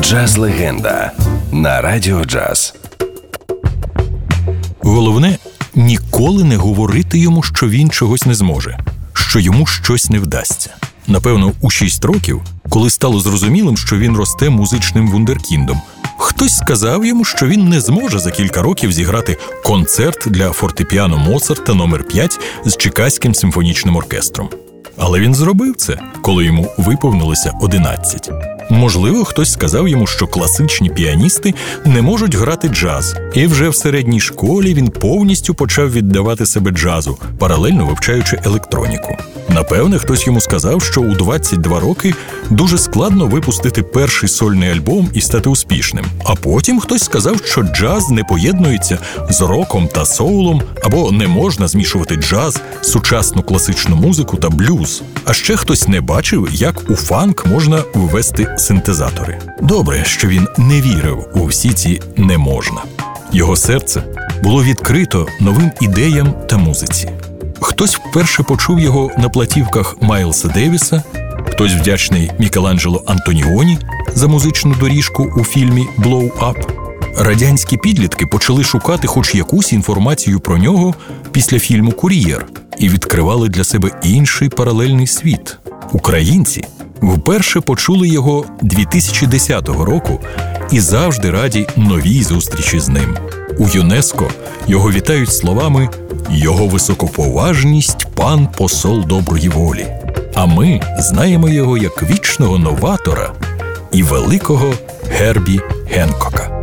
Джаз легенда на радіо джаз. Головне ніколи не говорити йому, що він чогось не зможе, що йому щось не вдасться. Напевно, у шість років, коли стало зрозумілим, що він росте музичним вундеркіндом, хтось сказав йому, що він не зможе за кілька років зіграти концерт для фортепіано Моцарта номер 5 з Чикаським симфонічним оркестром. Але він зробив це, коли йому виповнилося 11. Можливо, хтось сказав йому, що класичні піаністи не можуть грати джаз, і вже в середній школі він повністю почав віддавати себе джазу, паралельно вивчаючи електроніку. Напевне, хтось йому сказав, що у 22 роки дуже складно випустити перший сольний альбом і стати успішним. А потім хтось сказав, що джаз не поєднується з роком та соулом, або не можна змішувати джаз, сучасну класичну музику та блюз. А ще хтось не бачив, як у фанк можна ввести синтезатори. Добре, що він не вірив у всі ці не можна. Його серце було відкрито новим ідеям та музиці. Хтось вперше почув його на платівках Майлса Девіса, хтось вдячний Мікеланджело Антоніоні за музичну доріжку у фільмі «Blow Up». Радянські підлітки почали шукати хоч якусь інформацію про нього після фільму Кур'єр і відкривали для себе інший паралельний світ. Українці вперше почули його 2010 року і завжди раді новій зустрічі з ним. У ЮНЕСКО його вітають словами його високоповажність пан посол доброї волі. А ми знаємо його як вічного новатора і великого Гербі Генкока.